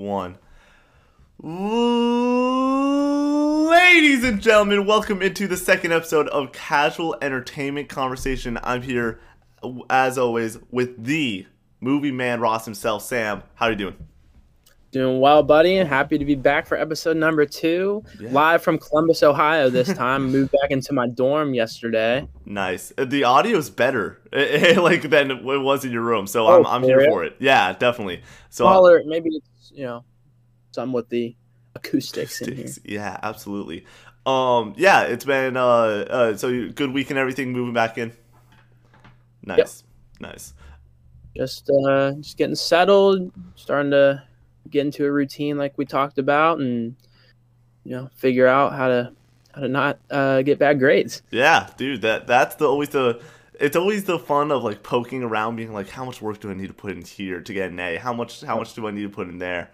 one. Ladies and gentlemen, welcome into the second episode of Casual Entertainment Conversation. I'm here, as always, with the movie man Ross himself, Sam. How are you doing? Doing well, buddy, and happy to be back for episode number two, Yeah. live from Columbus, Ohio. This time, moved back into my dorm yesterday. Nice. Uh, The audio's better, like than it was in your room, so I'm, Oh, I'm for here real? for it. Yeah, definitely. So Smaller, maybe it's you know, some with the acoustics in here. Yeah, absolutely. Um, yeah, it's been uh, uh, so good week and everything. Moving back in. Nice, nice. Just uh, just getting settled, starting to get into a routine like we talked about, and you know, figure out how to how to not uh, get bad grades. Yeah, dude. That that's the always the. It's always the fun of like poking around, being like, how much work do I need to put in here to get an A? How much how much do I need to put in there?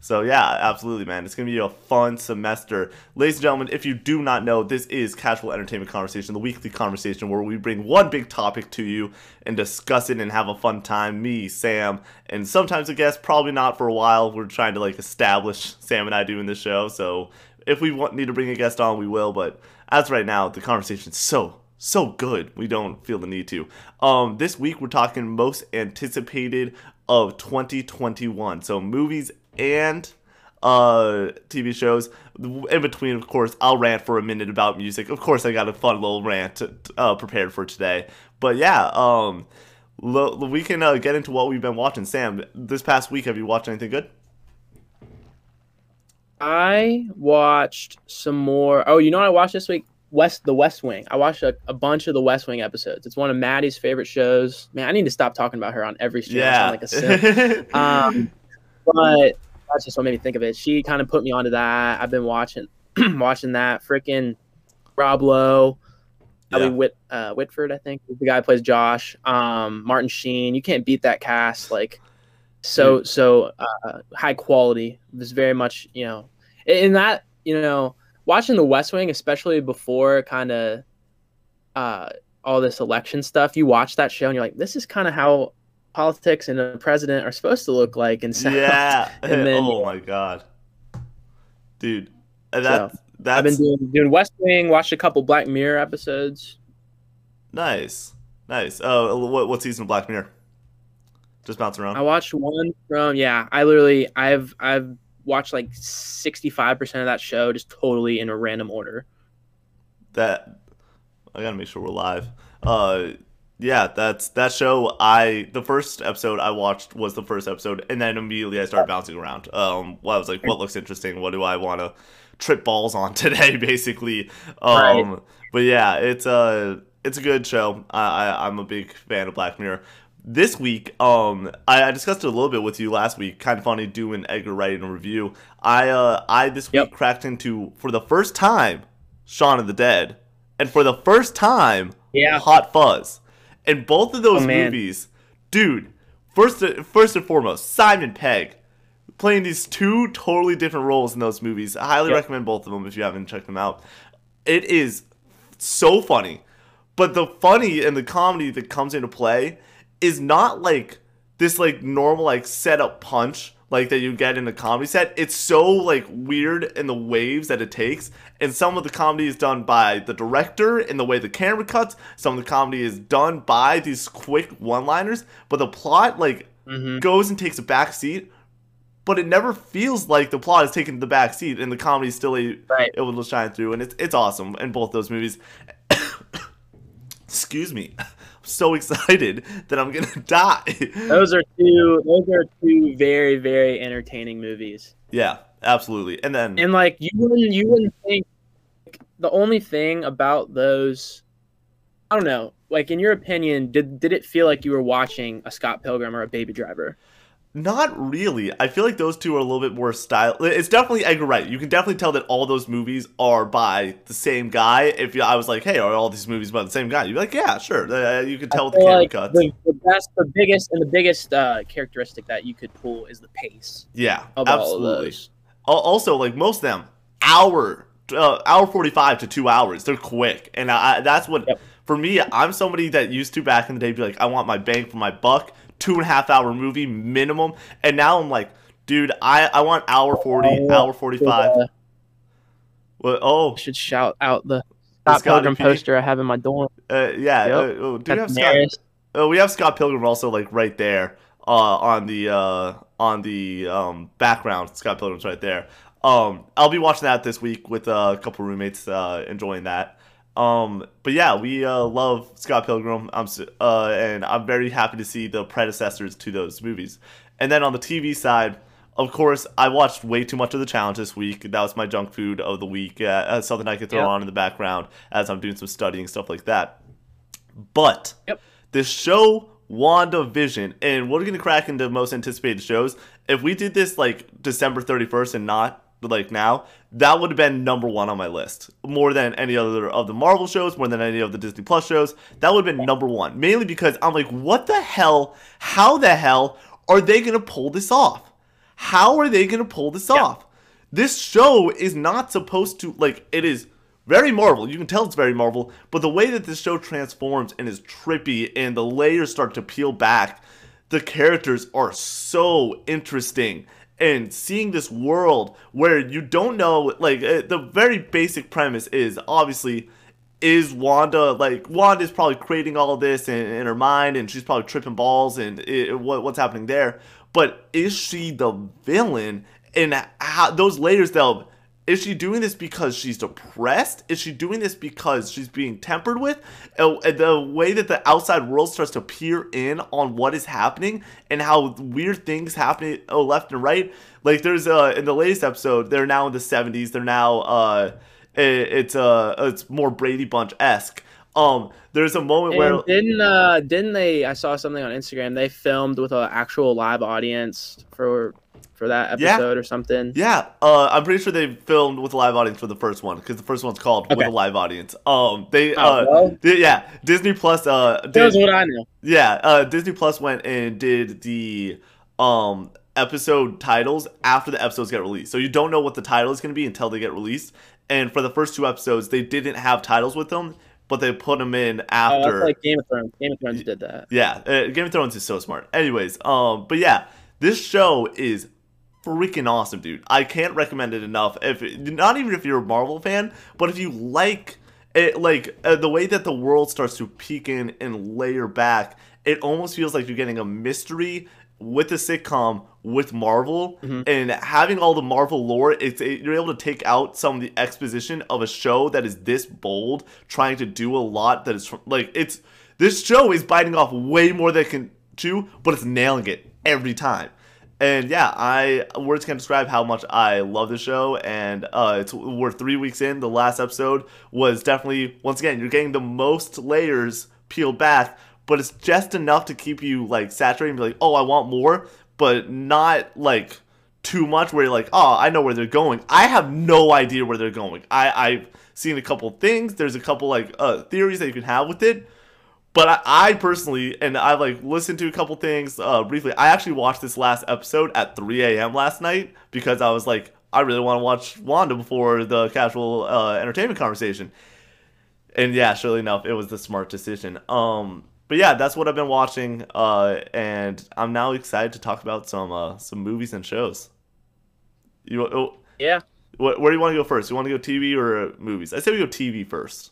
So yeah, absolutely, man. It's gonna be a fun semester, ladies and gentlemen. If you do not know, this is Casual Entertainment Conversation, the weekly conversation where we bring one big topic to you and discuss it and have a fun time. Me, Sam, and sometimes a guest. Probably not for a while. We're trying to like establish Sam and I doing this show. So if we want need to bring a guest on, we will. But as right now, the conversation's so so good. We don't feel the need to. Um, this week we're talking most anticipated of 2021. So movies and uh TV shows. In between, of course, I'll rant for a minute about music. Of course, I got a fun little rant uh, prepared for today. But yeah, um, lo- we can uh, get into what we've been watching. Sam, this past week, have you watched anything good? I watched some more. Oh, you know what I watched this week? West the West Wing. I watched a, a bunch of the West Wing episodes. It's one of Maddie's favorite shows. Man, I need to stop talking about her on every show. Yeah. like a um, but that's just what made me think of it. She kind of put me onto that. I've been watching watching that. Freaking Rob Lowe, Ellie Yeah. Whit, uh, Whitford, I think, the guy who plays Josh. Um, Martin Sheen. You can't beat that cast. Like so so uh, high quality. It was very much you know in that you know watching The West Wing, especially before kind of uh, all this election stuff. You watch that show and you're like, this is kind of how politics and a president are supposed to look like and sound. yeah. And then- oh my god, dude, uh, that that's I've been doing doing West Wing. Watched a couple Black Mirror episodes. nice, nice. Oh, what what season of Black Mirror? Just bounce around. I watched one from yeah. I literally I've I've watched like sixty five percent of that show just totally in a random order. that I gotta make sure we're live. Uh, yeah, that's that show. I the first episode I watched was the first episode, and then immediately I started bouncing around. Um, well, I was like, what looks interesting? What do I want to trip balls on today? Basically, um, Right. but yeah, it's a it's a good show. I, I I'm a big fan of Black Mirror. This week, um, I, I discussed it a little bit with you last week. Kind of funny doing Edgar Wright in a review. I uh I this week Yep. cracked into for the first time Shaun of the Dead, and for the first time, Yeah. Hot Fuzz, and both of those Oh, movies, dude. First, first and foremost, Simon Pegg playing these two totally different roles in those movies. I highly Yep. recommend both of them if you haven't checked them out. It is so funny, but the funny and the comedy that comes into play is not like this like normal like setup punch like that you get in a comedy set. It's so like weird in the waves that it takes, and some of the comedy is done by the director in the way the camera cuts. Some of the comedy is done by these quick one-liners, but the plot like Mhm. goes and takes a back seat. But it never feels like the plot is taking the back seat, and the comedy is still a, Right. able to shine through, and it's it's awesome in both those movies. Excuse me, I'm so excited that I'm gonna die. Those are two. Those are two very very entertaining movies. yeah, absolutely. And then And like you wouldn't you wouldn't think the only thing about those I don't know, like in your opinion, did did it feel like you were watching a Scott Pilgrim or a Baby Driver? Not really. I feel like those two are a little bit more style. It's definitely Edgar Wright. You can definitely tell that all those movies are by the same guy. If I was like, "Hey, are all these movies by the same guy?" You'd be like, "Yeah, sure." Uh, you can tell with the camera like cuts. The, the best, the biggest, and the biggest uh, characteristic that you could pull is the pace yeah, of all of absolutely. Also, like most of them, hour, uh, hour forty-five to two hours. They're quick, and I, that's what Yep. for me. I'm somebody that used to back in the day be like, I want my bang for my buck. Two and a half hour movie minimum, and now I'm like, dude. I I want hour forty, Oh, hour forty five. Uh, Well, oh, should shout out the Scott Pilgrim P. poster I have in my dorm. uh, yeah. Yep. Uh, oh, do we have Scott? Oh, we have Scott Pilgrim also like right there uh, on the uh, on the um, background. Scott Pilgrim's right there. Um, I'll be watching that this week with uh, a couple roommates, uh, enjoying that. Um, but yeah, we uh, love Scott Pilgrim. I'm uh, and I'm very happy to see the predecessors to those movies. And then on the TV side, of course, I watched way too much of the challenge this week. That was my junk food of the week. Uh, uh, something I could throw Yep. on in the background as I'm doing some studying stuff like that. But Yep. the show WandaVision, and we're gonna crack into most anticipated shows. If we did this like December 31st and not like now, that would have been number one on my list. More than any other of the Marvel shows, more than any of the Disney Plus shows. That would have been number one. Mainly because I'm like, what the hell? How the hell are they gonna pull this off? How are they gonna pull this off? This show is not supposed to like it is very Marvel. You can tell it's very Marvel, but the way that this show transforms and is trippy and the layers start to peel back, the characters are so interesting. And seeing this world where you don't know, like, uh, the very basic premise is obviously is Wanda like Wanda is probably creating all this in, in her mind, and she's probably tripping balls and it, what, what's happening there. But is she the villain? And how, those layers, though, is she doing this because she's depressed? Is she doing this because she's being tempered with? Uh, The way that the outside world starts to peer in on what is happening and how weird things happening oh, left and right. Like there's uh in the latest episode, they're now in the 70s. They're now uh it, it's uh it's more Brady Bunch esque. Um, there's a moment where And didn't uh didn't they? I saw something on Instagram. They filmed with an actual live audience for for that Yeah. episode or something. Yeah, uh, I'm pretty sure they filmed with a live audience for the first one because the first one's called with a live audience. Um, they Oh, uh, well. di- yeah, Disney Plus uh, did, what I know. yeah, uh, Disney Plus went and did the um episode titles after the episodes get released. So you don't know what the title is going to be until they get released. And for the first two episodes, they didn't have titles with them, but they put them in Oh, after. that's like Game of Thrones. Game of Thrones did that. Yeah, uh, Game of Thrones is so smart. Anyways, um, but yeah, this show is freaking awesome, dude. I can't recommend it enough. If not even if you're a Marvel fan, but if you like it, like uh, the way that the world starts to peek in and layer back, it almost feels like you're getting a mystery with a sitcom with Marvel and having all the Marvel lore. It's it, you're able to take out some of the exposition of a show that is this bold, trying to do a lot that is like it's this show is biting off way more than it can chew, but it's nailing it every time. And yeah, I words can't describe how much I love the show. And uh, it's we're three weeks in. The last episode was definitely once again you're getting the most layers peeled back, but it's just enough to keep you like saturated and be like, oh, I want more, but not like too much where you're like, oh, I know where they're going. I have no idea where they're going. I I've seen a couple things. There's a couple like uh, theories that you can have with it. But I, I personally, and I like listened to a couple things uh, briefly. I actually watched this last episode at 3 a.m. last night because I was like, I really want to watch Wanda before the casual uh, entertainment conversation. And yeah, surely enough, it was the smart decision. Um, but yeah, that's what I've been watching, uh, and I'm now excited to talk about some uh, some movies and shows. You, oh, Yeah. wh- where do you want to go first? You want to go TV or movies? I say we go TV first.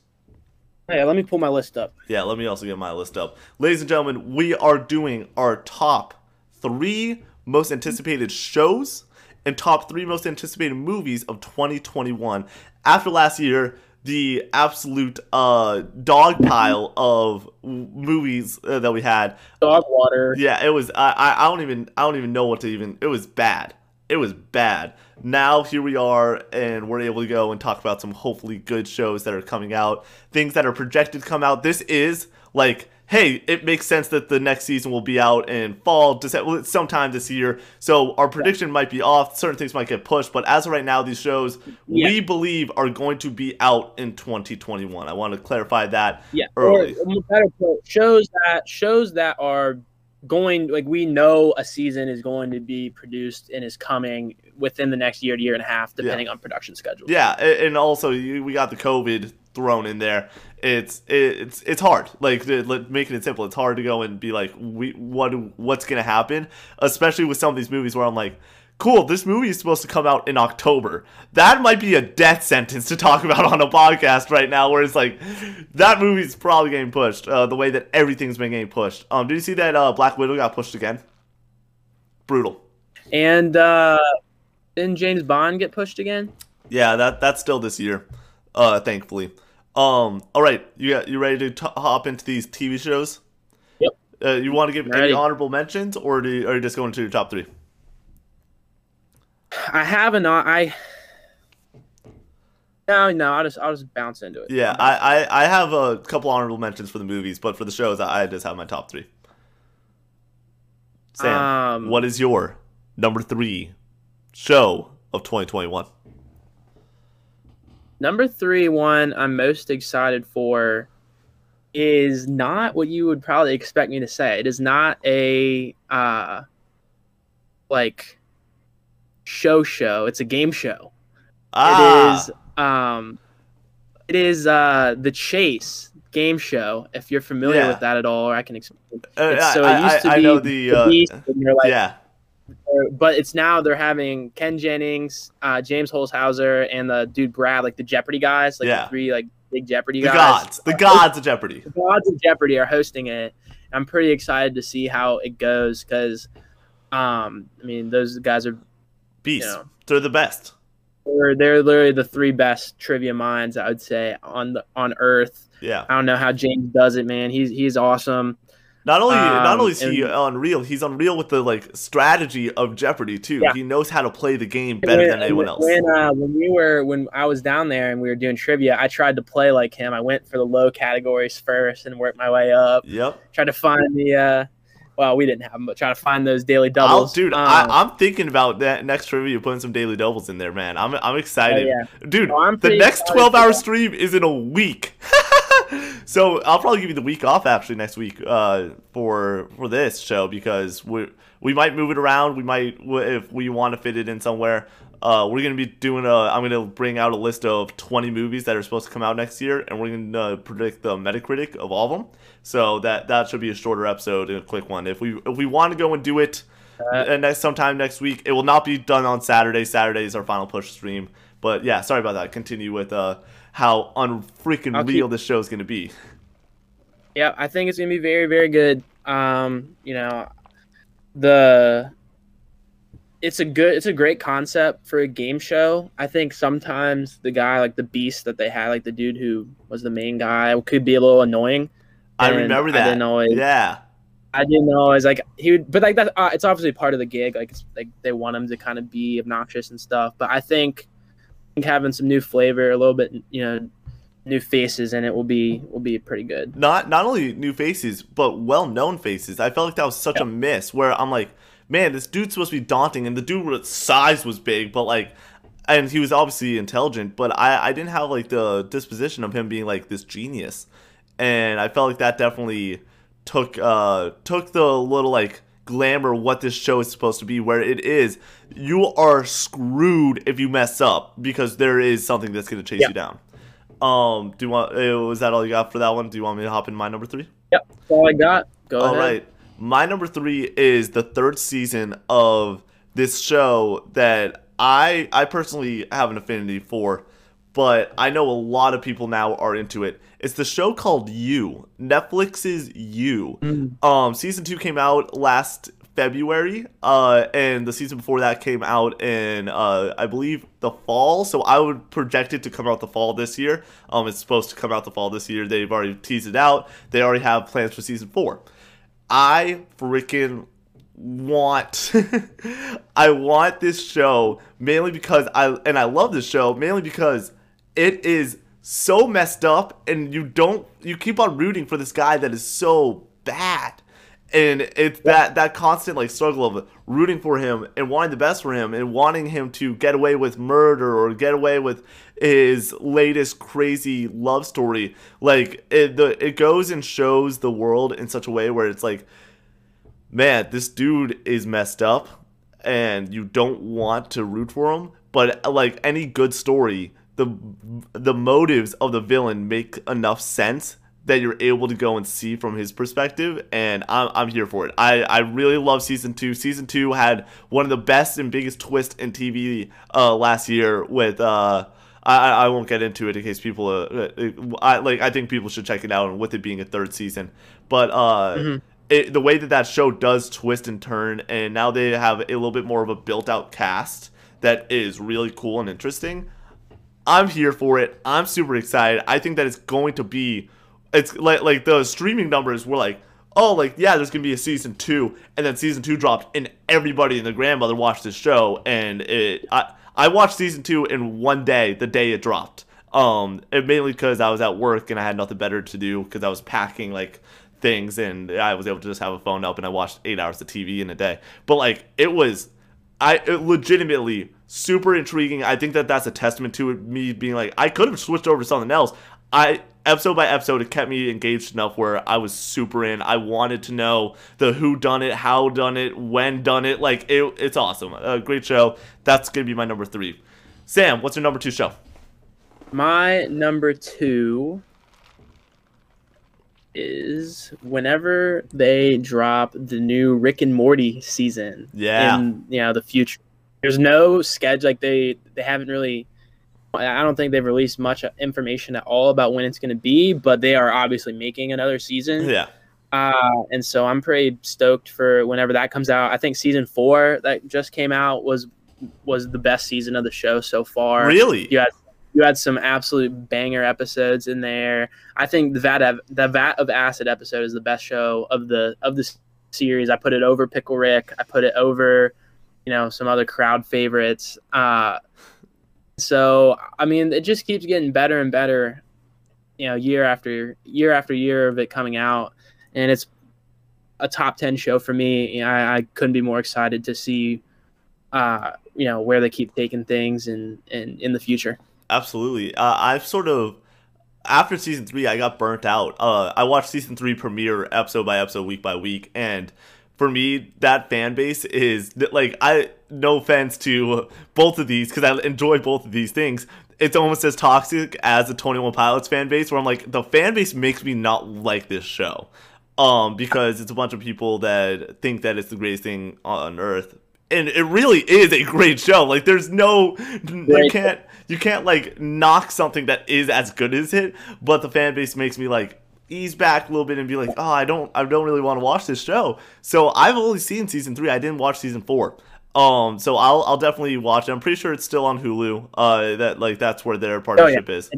Hey, let me pull my list up. Yeah, let me also get my list up. Ladies and gentlemen, we are doing our top three most anticipated shows and top three most anticipated movies of 2021. After last year, the absolute uh, dog pile of movies uh, that we had. Dog water. Yeah, it was. I, I I don't even I don't even know what to even. It was bad. It was bad. Now here we are, and we're able to go and talk about some hopefully good shows that are coming out, things that are projected to come out. This is like, hey, it makes sense that the next season will be out in fall, December, well, it's sometime this year. So our prediction might be off. Certain things might get pushed, but as of right now, these shows Yeah. we believe are going to be out in 2021. I want to clarify that. Yeah. Early. Or better shows that shows that are going like we know a season is going to be produced and is coming within the next year to year and a half, depending on production schedule. Yeah, and also we got the COVID thrown in there. It's it's it's hard. Like like, making it simple, it's hard to go and be like, we what what's gonna happen, especially with some of these movies where I'm like, cool, this movie is supposed to come out in October. That might be a death sentence to talk about on a podcast right now, where it's like, that movie's probably getting pushed, uh, the way that everything's been getting pushed. Um, did you see that uh, Black Widow got pushed again? Brutal. And uh, didn't James Bond get pushed again? Yeah, that that's still this year, uh, thankfully. Um, all right, you got, you ready to t- hop into these TV shows? Yep. Uh, you want to give any honorable mentions, or do you, are you just going to your top three? I have an I. No, no, I'll just I'll just bounce into it. Yeah, I, I, I have a couple honorable mentions for the movies, but for the shows, I, I just have my top three. Sam, Um, what is your number three show of 2021? Number three one I'm most excited for is not what you would probably expect me to say. It is not a uh like show show. It's a game show. Ah, It is um it is uh the Chase game show. If you're familiar Yeah. with that at all, or I can explain. Uh, so I, it used to I, I be know the, uh, Beast, and you're like, yeah, but it's now they're having Ken Jennings, uh, James Holzhauer, and the dude Brad, like the Jeopardy guys, like Yeah. the three like big Jeopardy the guys. gods, the gods of Jeopardy. The gods of Jeopardy are hosting it. I'm pretty excited to see how it goes because, um, I mean, those guys are Beasts, Yeah. they're the best. they're, they're literally the three best trivia minds I would say on the on Earth. Yeah. I don't know how James does it, man. He's he's awesome. Not only not Um, only is he unreal, he's unreal with the like strategy of Jeopardy too. Yeah. He knows how to play the game better when, than anyone else. When uh, when we were when I was down there and we were doing trivia, I tried to play like him. I went for the low categories first and worked my way up. Yep. Tried to find the uh, well, we didn't have them, but try to find those daily I'll, doubles. dude, Um, I, I'm thinking about that next trivia putting some daily doubles in there, man. I'm I'm excited, Oh, dude. Oh, I'm the next 12 hour stream is in a week, so I'll probably give you the week off actually next week uh, for for this show because we we might move it around. We might if we want to fit it in somewhere. Uh, we're gonna be doing a. I'm gonna bring out a list of 20 movies that are supposed to come out next year, and we're gonna predict the Metacritic of all of them. So that that should be a shorter episode and a quick one. If we if we want to go and do it Uh, uh, next sometime next week, it will not be done on Saturday. Saturday is our final push stream. But yeah, sorry about that. Continue with uh how unfreaking real keep- this show is gonna be. yeah, I think it's gonna be very very good. Um, you know, the it's a good it's a great concept for a game show. I think sometimes the guy like the beast that they had, like the dude who was the main guy, could be a little annoying. I remember I that. didn't always yeah. I didn't know. I was like he would, but like that. Uh, it's obviously part of the gig. Like it's like they want him to kind of be obnoxious and stuff. But I think, I think having some new flavor, a little bit, you know, new faces and it will be will be pretty good. Not not only new faces, but well known faces. I felt like that was such a miss where I'm like, man, this dude's supposed to be daunting and the dude with size was big, but like and he was obviously intelligent, but I, I didn't have like the disposition of him being like this genius. And I felt like that definitely took uh took the little like glamour what this show is supposed to be where it is you are screwed if you mess up because there is something that's going to chase Yeah. you down. Um do you want uh, was that all you got for that one? Do you want me to hop in my number 3? Yep, that's all I got. Go All ahead. right. My number three is the third season of this show that I I personally have an affinity for, but I know a lot of people now are into it. It's the show called You. Netflix's You. Mm. Um, season two came out last February, uh, and the season before that came out in uh, I believe the fall. So I would project it to come out the fall this year. Um, it's supposed to come out the fall this year. They've already teased it out. They already have plans for season four. I freaking want I want this show mainly because I and I love this show mainly because it is so messed up and you don't you keep on rooting for this guy that is so bad. And it's that that constant like struggle of rooting for him and wanting the best for him and wanting him to get away with murder or get away with his latest crazy love story. Like it the it goes and shows the world in such a way where it's like man, this dude is messed up and you don't want to root for him, but like any good story, the the motives of the villain make enough sense that you're able to go and see from his perspective, and I'm, I'm here for it. I, I really love season two. Season two had one of the best and biggest twists in TV uh, last year with. Uh, I, I won't get into it in case people. Uh, I like. I think people should check it out, and with it being a third season, but uh, mm-hmm. it, the way that that show does twist and turn, and now they have a little bit more of a built-out cast that is really cool and interesting. I'm here for it. I'm super excited. I think that it's going to be it's like like the streaming numbers were like oh like yeah there's gonna be a season two and then season two dropped and everybody and their grandmother watched this show and it i i watched season two in one day the day it dropped. Um it mainly because i was at work and i had nothing better to do because i was packing like things and i was able to just have a phone up and i watched eight hours of tv in a day. But like it was i it legitimately super intriguing. I think that that's a testament to me being like i could have switched over to something else i episode by episode, it kept me engaged enough where I was super in. I wanted to know the who done it, how done it, when done it. Like it, it's awesome. A great show. That's gonna be my number three. Sam, what's your number two show? My number two is whenever they drop the new Rick and Morty season. Yeah. In you know the future. There's no schedule. Like they they haven't really I don't think they've released much information at all about when it's going to be, but they are obviously making another season. Yeah. Uh, and so I'm pretty stoked for whenever that comes out. I think season four that just came out was was the best season of the show so far. Really? You had you had some absolute banger episodes in there. I think the vat of, the vat of acid episode is the best show of the of the series. I put it over Pickle Rick. I put it over, you know, some other crowd favorites. Uh, so I mean, it just keeps getting better and better, you know, year after year after year of it coming out, and it's a top ten show for me. I, I couldn't be more excited to see, uh, you know, where they keep taking things and and in the future. Absolutely, uh, I've sort of after season three, I got burnt out. Uh, I watched season three premiere episode by episode, week by week, and for me, that fan base is like I. No offense to both of these because I enjoy both of these things. It's almost as toxic as the Twenty One Pilots fan base, where I'm like, the fan base makes me not like this show, um, because it's a bunch of people that think that it's the greatest thing on earth, and it really is a great show. Like, there's no, you can't, you can't like knock something that is as good as it, but the fan base makes me like ease back a little bit and be like, oh, I don't, I don't really want to watch this show. So I've only seen season three. I didn't watch season four. Um, so I'll, I'll definitely watch it. I'm pretty sure it's still on Hulu. Uh, that like that's where their partnership oh, yeah. is.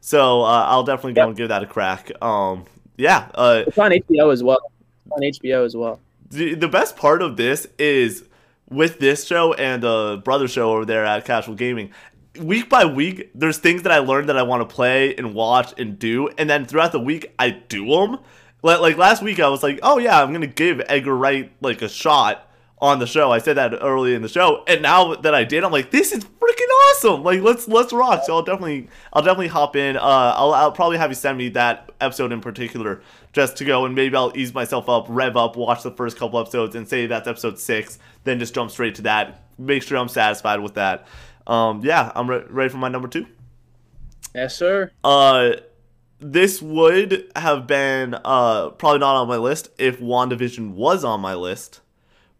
So uh, I'll definitely go yep. and give that a crack. Um, yeah. Uh, it's on HBO as well. It's on HBO as well. The, the best part of this is with this show and the brother show over there at Casual Gaming week by week, there's things that I learned that I want to play and watch and do, and then throughout the week, I do them. Like, like last week, I was like, oh yeah, I'm gonna give Edgar Wright like a shot on the show. I said that early in the show, and now that I did, I'm like, this is freaking awesome! Like, let's let's rock. So I'll definitely I'll definitely hop in. Uh, I'll I'll probably have you send me that episode in particular just to go and maybe I'll ease myself up, rev up, watch the first couple episodes, and say that's episode six, then just jump straight to that. Make sure I'm satisfied with that. Um, yeah, I'm re- ready for my number two. Yes, sir. Uh, this would have been uh probably not on my list if WandaVision was on my list,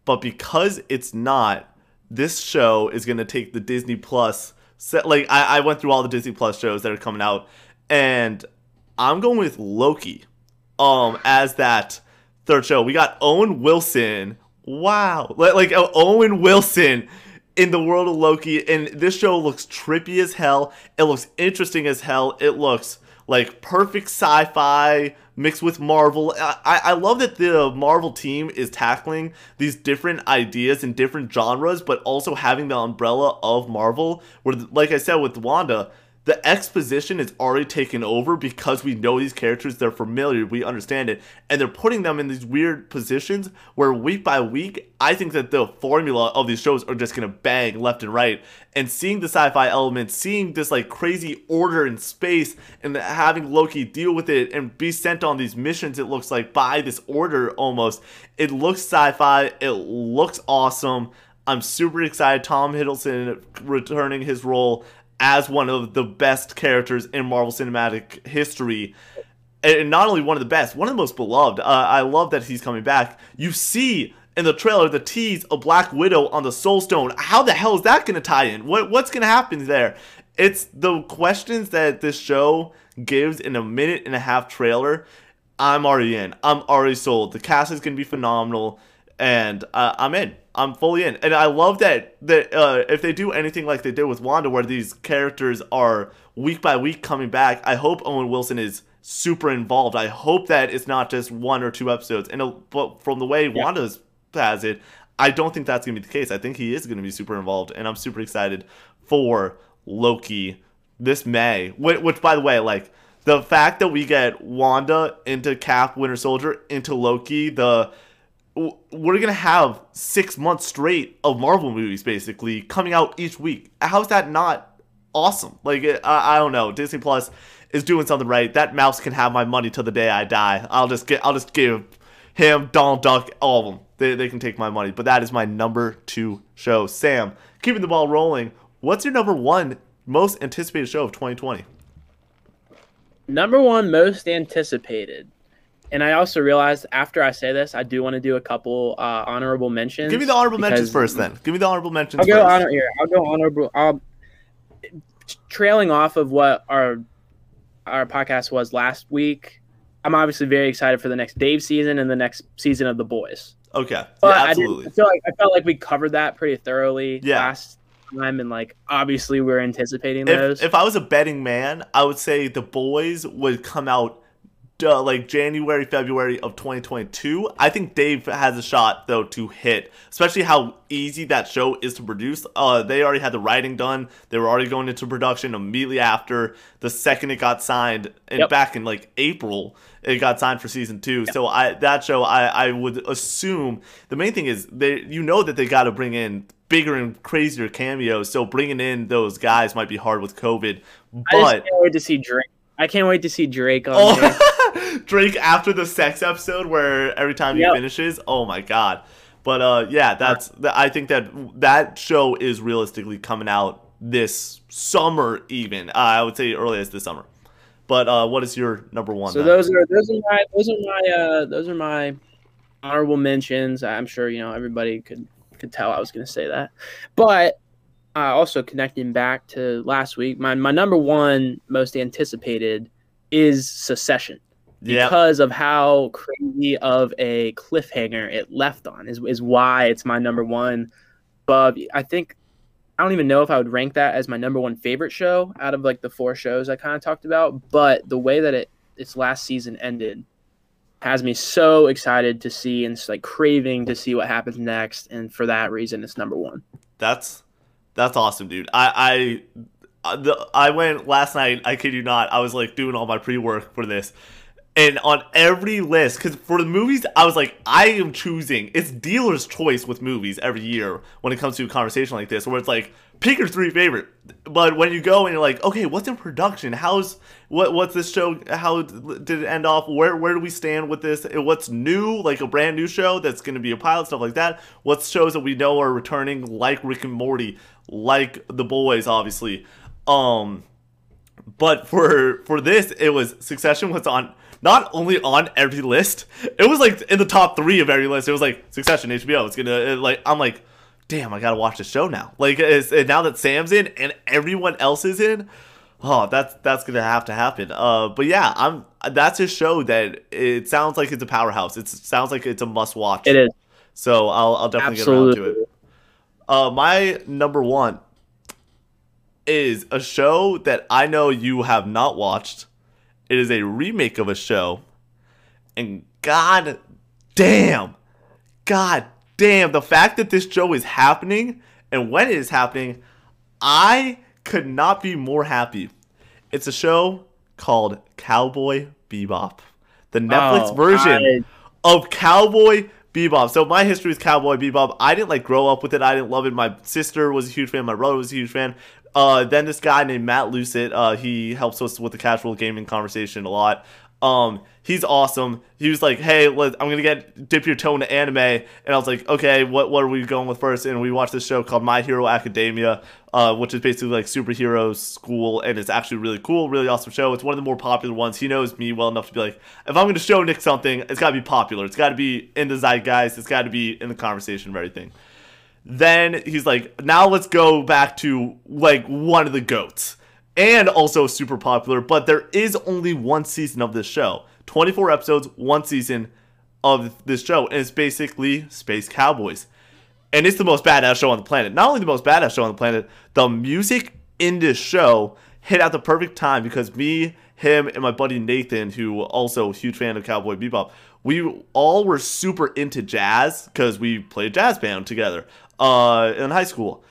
but because it's not, this show is gonna take the Disney Plus. Set, like I, I went through all the Disney Plus shows that are coming out, and I'm going with Loki, um, as that third show. We got Owen Wilson. Wow, like, like Owen Wilson in the world of Loki, and this show looks trippy as hell. It looks interesting as hell. It looks like perfect sci-fi mixed with Marvel. I, I love that the Marvel team is tackling these different ideas in different genres, but also having the umbrella of Marvel. Where, like I said with Wanda, the exposition is already taken over because we know these characters, they're familiar, we understand it, and they're putting them in these weird positions where week by week, I think that the formula of these shows are just gonna bang left and right. And seeing the sci fi elements, seeing this like crazy order in space, and having Loki deal with it and be sent on these missions, it looks like by this order almost. It looks sci fi, it looks awesome. I'm super excited. Tom Hiddleston returning his role as one of the best characters in Marvel Cinematic history. and not only one of the best, one of the most beloved. Uh, I love that he's coming back. You see in the trailer the tease of Black Widow on the Soul Stone. How the hell is that going to tie in? What what's going to happen there? It's the questions that this show gives in a minute and a half trailer. I'm already in. I'm already sold. The cast is going to be phenomenal, and uh, I'm in. I'm fully in, and I love that that uh, if they do anything like they did with Wanda, where these characters are week by week coming back, I hope Owen Wilson is super involved. I hope that it's not just one or two episodes. And uh, but from the way yeah. Wanda has it, I don't think that's gonna be the case. I think he is gonna be super involved, and I'm super excited for Loki this May. Which, which by the way, like the fact that we get Wanda into Cap, Winter Soldier, into Loki, the we're gonna have six months straight of Marvel movies basically coming out each week. How's that not awesome? Like eh, I, I don't know. Disney Plus is doing something right. That mouse can have my money till the day I die. I'll just get I'll just give him, Donald Duck, all of them. They, they can take my money. But that is my number two show. Sam, keeping the ball rolling. What's your number one most anticipated show of 2020? Number one most anticipated. And I also realized after I say this, I do want to do a couple uh, honorable mentions. Give me the honorable mentions first, then. Give me the honorable mentions. I'll go first. honor here. I'll go honorable. I'll, trailing off of what our our podcast was last week. I'm obviously very excited for the next Dave season and the next season of The Boys. Okay, but yeah, absolutely. I, I, feel like I felt like we covered that pretty thoroughly yeah. last time, and like obviously we're anticipating if, those. If I was a betting man, I would say The Boys would come out uh, like January, February of 2022. I think Dave has a shot though to hit, especially how easy that show is to produce. Uh, they already had the writing done. They were already going into production immediately after the second it got signed, and yep. back in like April it got signed for season two. Yep. So I that show I I would assume the main thing is they you know that they got to bring in bigger and crazier cameos. So bringing in those guys might be hard with COVID. But I just can't wait to see Drake. I can't wait to see Drake on oh. Drake after the sex episode where every time he finishes, oh my god. But uh, yeah, that's I think that that show is realistically coming out this summer, even uh, I would say early as this summer. But uh, what is your number one? So then? those are those are my those are my uh, those are my honorable mentions. I'm sure you know everybody could could tell I was going to say that, but uh, also connecting back to last week, my my number one most anticipated is Succession because yep. of how crazy of a cliffhanger it left on is, is why it's my number one but i think i don't even know if i would rank that as my number one favorite show out of like the four shows i kind of talked about but the way that it its last season ended has me so excited to see and like craving to see what happens next and for that reason it's number one that's that's awesome dude i i uh, the, I went last night. I kid you not. I was like doing all my pre work for this, and on every list, because for the movies, I was like, I am choosing. It's dealer's choice with movies every year when it comes to a conversation like this, where it's like, pick your three favorite. But when you go and you're like, okay, what's in production? How's what? What's this show? How did it end off? Where where do we stand with this? What's new? Like a brand new show that's going to be a pilot, stuff like that. what shows that we know are returning, like Rick and Morty, like The Boys, obviously. Um, but for for this, it was Succession was on not only on every list, it was like in the top three of every list. It was like Succession, HBO. It's gonna it, like I'm like, damn, I gotta watch the show now. Like now that Sam's in and everyone else is in, oh, that's that's gonna have to happen. Uh, but yeah, I'm that's a show that it sounds like it's a powerhouse. It sounds like it's a must watch. It is. So I'll I'll definitely Absolutely. get around to it. Uh, my number one is a show that I know you have not watched. It is a remake of a show. And god damn, god damn, the fact that this show is happening and when it is happening, I could not be more happy. It's a show called Cowboy Bebop, the Netflix oh, version I... of Cowboy Bebop. So my history with Cowboy Bebop, I didn't like grow up with it. I didn't love it. My sister was a huge fan. My brother was a huge fan. Uh, then this guy named Matt Lucet, uh, he helps us with the casual gaming conversation a lot. Um, he's awesome. He was like, "Hey, let, I'm gonna get dip your toe into anime," and I was like, "Okay, what what are we going with first? And we watched this show called My Hero Academia, uh, which is basically like superhero school, and it's actually really cool, really awesome show. It's one of the more popular ones. He knows me well enough to be like, if I'm gonna show Nick something, it's gotta be popular. It's gotta be in the zeitgeist. It's gotta be in the conversation of everything. Then he's like, now let's go back to like one of the goats. And also super popular, but there is only one season of this show. 24 episodes, one season of this show. And it's basically Space Cowboys. And it's the most badass show on the planet. Not only the most badass show on the planet, the music in this show hit at the perfect time because me, him, and my buddy Nathan, who also a huge fan of Cowboy Bebop, we all were super into jazz because we played jazz band together uh, in high school.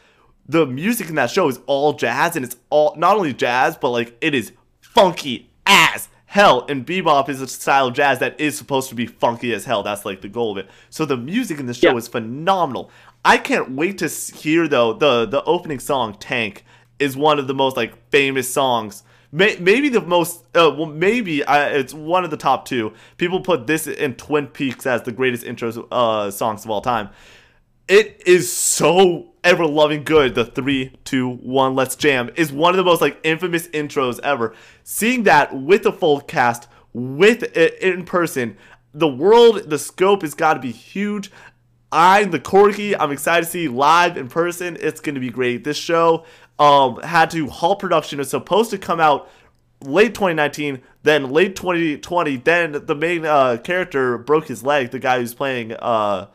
The music in that show is all jazz, and it's all not only jazz, but like it is funky as hell. And bebop is a style of jazz that is supposed to be funky as hell. That's like the goal of it. So the music in the show Yeah. is phenomenal. I can't wait to hear though the the opening song "Tank" is one of the most like famous songs. May, maybe the most, uh, well, maybe uh, it's one of the top two. People put this in Twin Peaks as the greatest intro uh, songs of all time it is so ever loving good. The three, two, one, let's jam is one of the most like infamous intros ever. Seeing that with the full cast, with it in person, the world, the scope has got to be huge. Ein the Corgi. I'm excited to see live in person. It's going to be great. This show um, had to halt production. It's supposed to come out late 2019, then late 2020. Then the main uh, character broke his leg. The guy who's playing. Uh,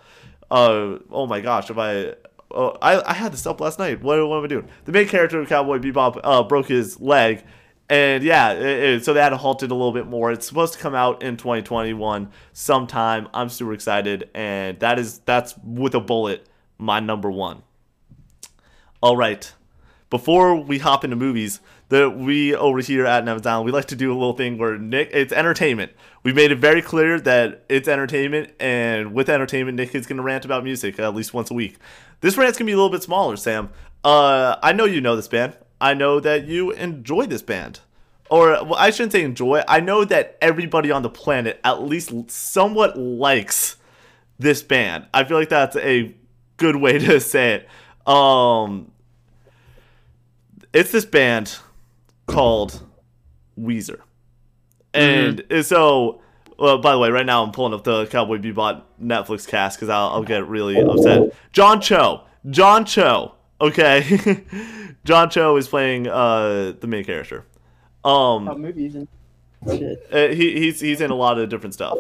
uh, oh my gosh, if I. Oh, I, I had this up last night. What, what am I doing? The main character of Cowboy Bebop uh, broke his leg, and yeah, it, it- so that had to halt it a little bit more. It's supposed to come out in 2021 sometime. I'm super excited, and that is that's with a bullet my number one. All right, before we hop into movies, that we over here at Never Down, we like to do a little thing where Nick, it's entertainment. We made it very clear that it's entertainment, and with entertainment, Nick is going to rant about music at least once a week. This rant's going to be a little bit smaller, Sam. Uh, I know you know this band. I know that you enjoy this band. Or, well, I shouldn't say enjoy. I know that everybody on the planet at least somewhat likes this band. I feel like that's a good way to say it. Um, it's this band called Weezer. And so, well, by the way, right now I'm pulling up the Cowboy Bebop Netflix cast because I'll, I'll get really upset. John Cho. John Cho. Okay. John Cho is playing uh, the main character. Um, movies and shit. uh, he, he's he's in a lot of different stuff.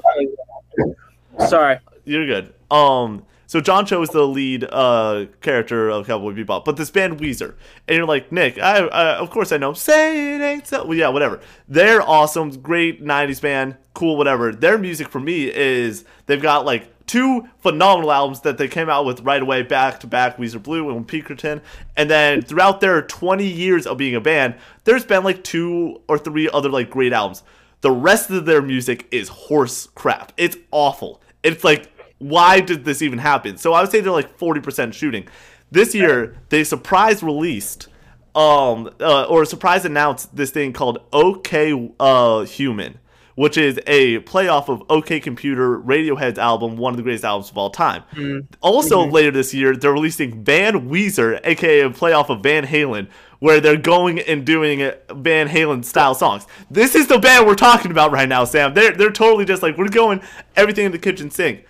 Sorry. You're good. Um, so John Cho is the lead uh character of Cowboy Bebop, but this band Weezer, and you're like Nick, I, I of course I know. Say it ain't so. Well, yeah, whatever. They're awesome, great '90s band, cool, whatever. Their music for me is they've got like two phenomenal albums that they came out with right away, back to back, Weezer Blue and Pinkerton, and then throughout their 20 years of being a band, there's been like two or three other like great albums. The rest of their music is horse crap. It's awful. It's like, why did this even happen? So I would say they're like 40% shooting. This year, they surprise released, um, uh, or surprise announced this thing called OK uh, Human, which is a playoff of OK Computer, Radiohead's album, one of the greatest albums of all time. Mm-hmm. Also, mm-hmm. later this year, they're releasing Van Weezer, aka a playoff of Van Halen, where they're going and doing Van Halen style songs. This is the band we're talking about right now, Sam. They're they're totally just like we're going everything in the kitchen sink.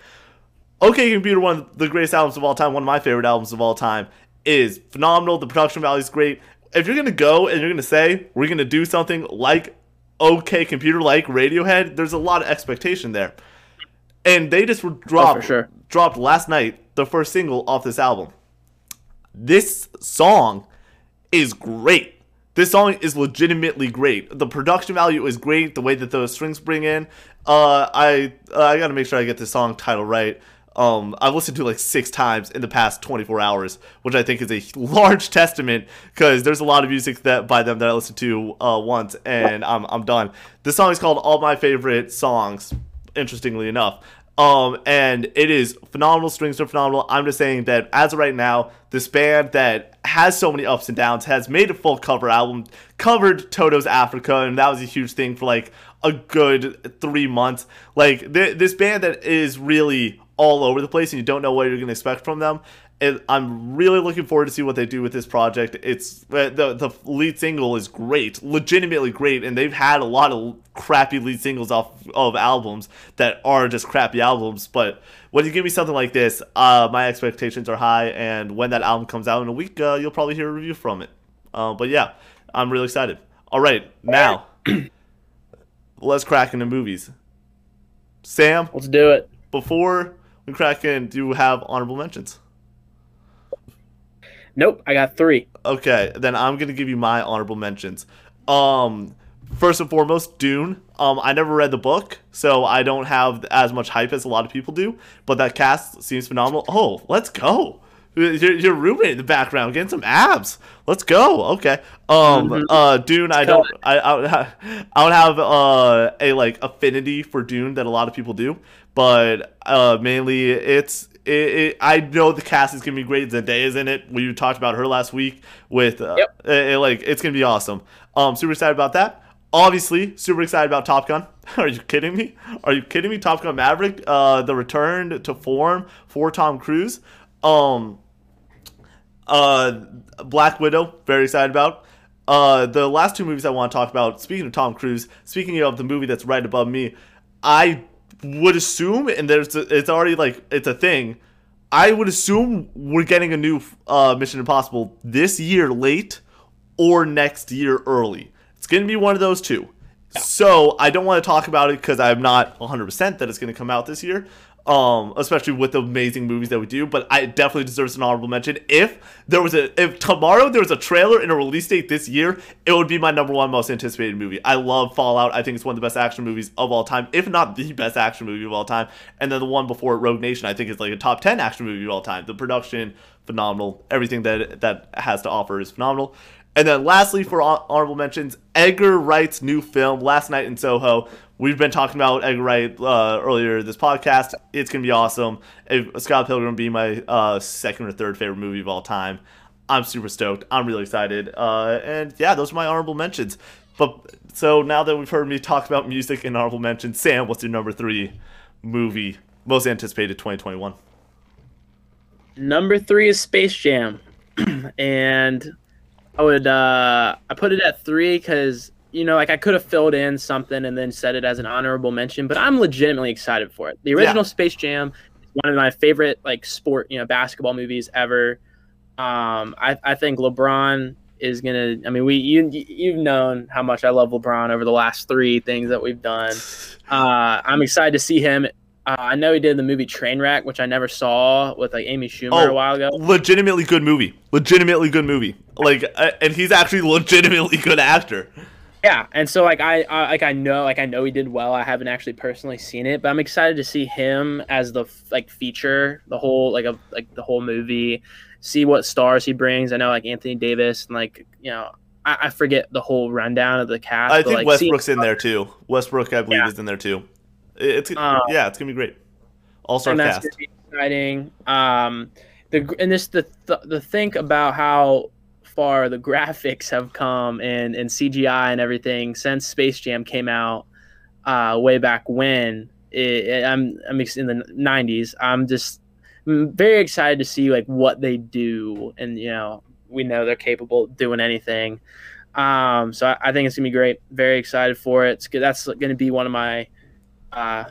OK Computer, one of the greatest albums of all time, one of my favorite albums of all time, is phenomenal. The production value is great. If you're gonna go and you're gonna say we're gonna do something like OK Computer, like Radiohead, there's a lot of expectation there. And they just were dropped sure. dropped last night the first single off this album. This song is great. This song is legitimately great. The production value is great. The way that those strings bring in, uh, I uh, I gotta make sure I get the song title right. Um, I've listened to like six times in the past 24 hours, which I think is a large testament because there's a lot of music that by them that I listened to uh, once and I'm I'm done. This song is called "All My Favorite Songs." Interestingly enough, Um, and it is phenomenal. Strings are phenomenal. I'm just saying that as of right now, this band that has so many ups and downs has made a full cover album, covered Toto's Africa, and that was a huge thing for like a good three months. Like th- this band that is really all over the place, and you don't know what you're gonna expect from them. And I'm really looking forward to see what they do with this project. It's the the lead single is great, legitimately great, and they've had a lot of crappy lead singles off of albums that are just crappy albums. But when you give me something like this, uh, my expectations are high, and when that album comes out in a week, uh, you'll probably hear a review from it. Uh, but yeah, I'm really excited. All right, now let's crack into movies. Sam, Let's do it. before we crack do you have honorable mentions? Nope, I got three. Okay, then I'm gonna give you my honorable mentions. Um, first and foremost, Dune. Um, I never read the book, so I don't have as much hype as a lot of people do. But that cast seems phenomenal. Oh, let's go! Your, your roommate in the background getting some abs. Let's go. Okay. Um. Mhm. Uh. Dune. I don't. I. I have, I would have uh a like affinity for Dune that a lot of people do, but uh mainly it's. It, it, I know the cast is gonna be great. Zendaya's in it. We talked about her last week with uh, Yep. it- it, like it's gonna be awesome. Um, super excited about that. Obviously, super excited about Top Gun. Are you kidding me? Are you kidding me? Top Gun Maverick, uh, the return to form for Tom Cruise. Um, uh, Black Widow, very excited about. Uh, the last two movies I want to talk about. Speaking of Tom Cruise, speaking of the movie that's right above me, I would assume, and there's a, it's already like it's a thing. I would assume we're getting a new uh, Mission Impossible this year late or next year early. It's going to be one of those two. So I don't want to talk about it because I'm not 100% that it's going to come out this year, um, especially with the amazing movies that we do. But I definitely deserves an honorable mention. If there was a, if tomorrow there was a trailer and a release date this year, it would be my number one most anticipated movie. I love Fallout. I think it's one of the best action movies of all time, if not the best action movie of all time. And then the one before Rogue Nation, I think is like a top 10 action movie of all time. The production, phenomenal. Everything that that has to offer is phenomenal. And then lastly, for hon- honorable mentions, Edgar Wright's new film, Last Night in Soho. We've been talking about Edgar Wright uh, earlier this podcast. It's going to be awesome. If Scott Pilgrim be my uh, second or third favorite movie of all time. I'm super stoked. I'm really excited. Uh, and yeah, those are my honorable mentions. But so now that we've heard me talk about music and honorable mentions, Sam, what's your number three movie most anticipated 2021? Number three is Space Jam, and I would uh, I put it at three because you know like I could have filled in something and then said it as an honorable mention, but I'm legitimately excited for it. The original Space Jam is one of my favorite like sport you know basketball movies ever. Um, I I think LeBron is gonna. I mean, we you you've known how much I love LeBron over the last three things that we've done. Uh, I'm excited to see him. Uh, I know he did the movie Trainwreck, which I never saw with like Amy Schumer Oh. a while ago. legitimately good movie. Legitimately good movie. Like, uh, and he's actually legitimately good actor. Yeah, and so like I, I like I know like I know he did well. I haven't actually personally seen it, but I'm excited to see him as the like feature, the whole like a like the whole movie. See what stars he brings. I know like Anthony Davis and like you know I, I forget the whole rundown of the cast. I think like, Westbrook's in there too. Westbrook, I believe, Yeah. is in there too. It's Uh, yeah, it's gonna be great. All star cast. exciting. Um, the and this the the, the think about how far the graphics have come and and CGI and everything since Space Jam came out uh, way back when. It, I'm I'm in the '90s. I'm just I'm very excited to see like what they do, and you know we know they're capable of doing anything. Um, so I, I think it's gonna be great. Very excited for it. It's, good- that's gonna be one of my uh,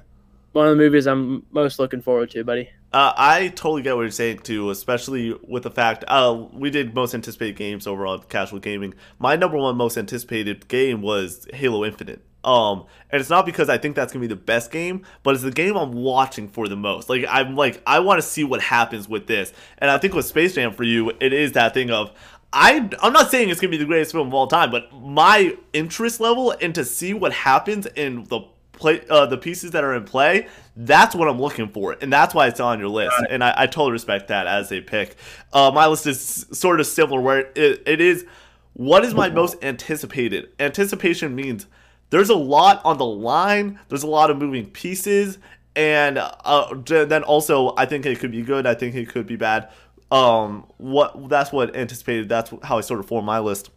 one of the movies I'm most looking forward to, buddy. Uh, I totally get what you're saying too, especially with the fact uh, we did most anticipated games over on Casual Gaming. My number one most anticipated game was Halo Infinite. Um, and it's not because I think that's gonna be the best game, but it's the game I'm watching for the most. Like I'm like I want to see what happens with this, and I think with Space Jam for you, it is that thing of I I'm not saying it's gonna be the greatest film of all time, but my interest level and to see what happens in the play uh, the pieces that are in play that's what i'm looking for and that's why it's on your list and i, I totally respect that as a pick uh, my list is sort of similar where it, it is what is my most anticipated anticipation means there's a lot on the line there's a lot of moving pieces and uh, then also I think it could be good. I think it could be bad. Um, what that's what anticipated. That's how I sort of formed my list.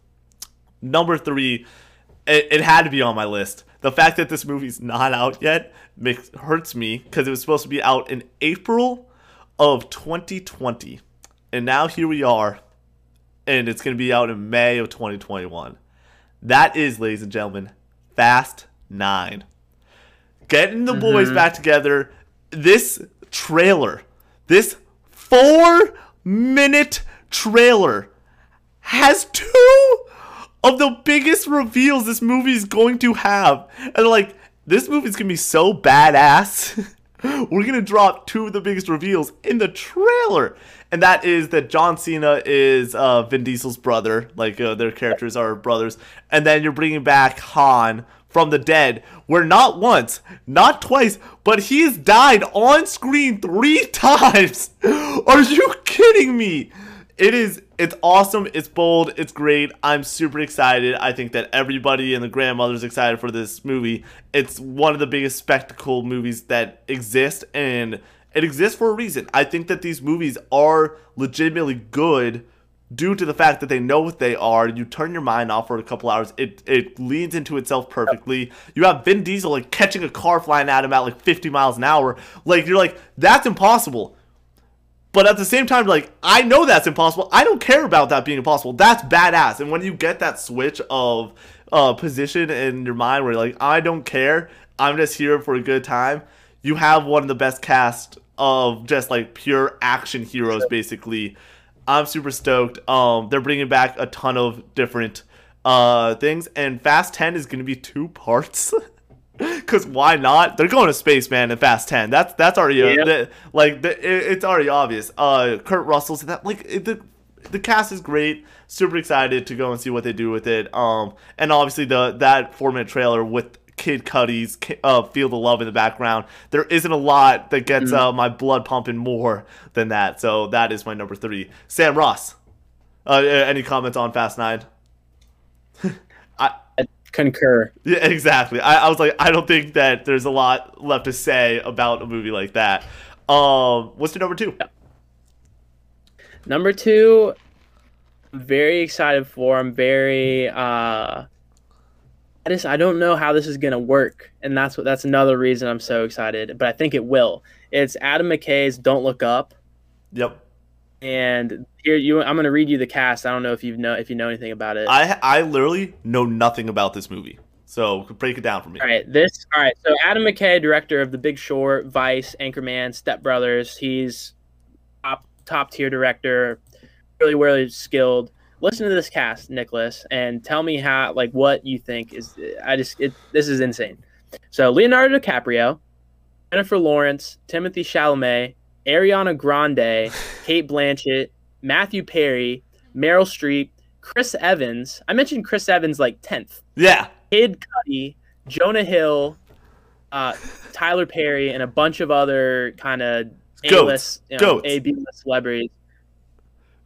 Number three, it, it had to be on my list. The fact that this movie's not out yet makes hurts me because it was supposed to be out in April of 2020, and now here we are, and it's going to be out in May of 2021. That is, ladies and gentlemen, Fast Nine. Getting the boys Mhm. back together. This trailer, this four minute trailer, has two of the biggest reveals this movie is going to have. And like, this movie's gonna be so badass. We're gonna drop two of the biggest reveals in the trailer, and that is that John Cena is uh, Vin Diesel's brother. Like uh, their characters are brothers, and then you're bringing back Han from the dead, where not once, not twice, but he's died on screen three times. Are you kidding me? It is it's awesome, it's bold, it's great. I'm super excited. I think that everybody and the grandmother's excited for this movie. It's one of the biggest spectacle movies that exist and it exists for a reason. I think that these movies are legitimately good due to the fact that they know what they are. You turn your mind off for a couple hours. It it leans into itself perfectly. You have Vin Diesel like catching a car flying at him at like 50 miles an hour. Like you're like that's impossible. But at the same time, like, I know that's impossible. I don't care about that being impossible. That's badass. And when you get that switch of uh, position in your mind where you're like, I don't care, I'm just here for a good time, you have one of the best cast of just like pure action heroes, basically. I'm super stoked. Um, they're bringing back a ton of different uh things, and Fast 10 is going to be two parts. Cause why not? They're going to space, man. In Fast Ten, that's that's already Yeah. like the, it, it's already obvious. Uh, Kurt Russell's that like it, the the cast is great. Super excited to go and see what they do with it. Um, and obviously the that four minute trailer with Kid Cudi's uh, "Feel the Love" in the background. There isn't a lot that gets uh, my blood pumping more than that. So that is my number three. Sam Ross. Uh, any comments on Fast Nine? Concur. yeah, exactly. I, I was like, I don't think that there's a lot left to say about a movie like that. Um, what's your number two? Number two, I'm very excited for. I'm very uh I just I don't know how this is gonna work. And that's what that's another reason I'm so excited. But I think it will. It's Adam McKay's Don't Look Up. Yep. And here you I'm gonna read you the cast. I don't know if you know if you know anything about it. I I literally know nothing about this movie, so break it down for me. All right, this. All right, so Adam McKay, director of The Big Short, Vice, Anchorman, Step Brothers. He's top top tier director, really really skilled. Listen to this cast, Nicholas, and tell me how like what you think is. I just it, this is insane. So Leonardo DiCaprio, Jennifer Lawrence, Timothée Chalamet, Ariana Grande, Cate Blanchett, Matthew Perry, Meryl Streep, Chris Evans. I mentioned Chris Evans like tenth. Yeah. Kid Cudi, Jonah Hill, uh, Tyler Perry, and a bunch of other kind of A-list, you know, A B list celebrities.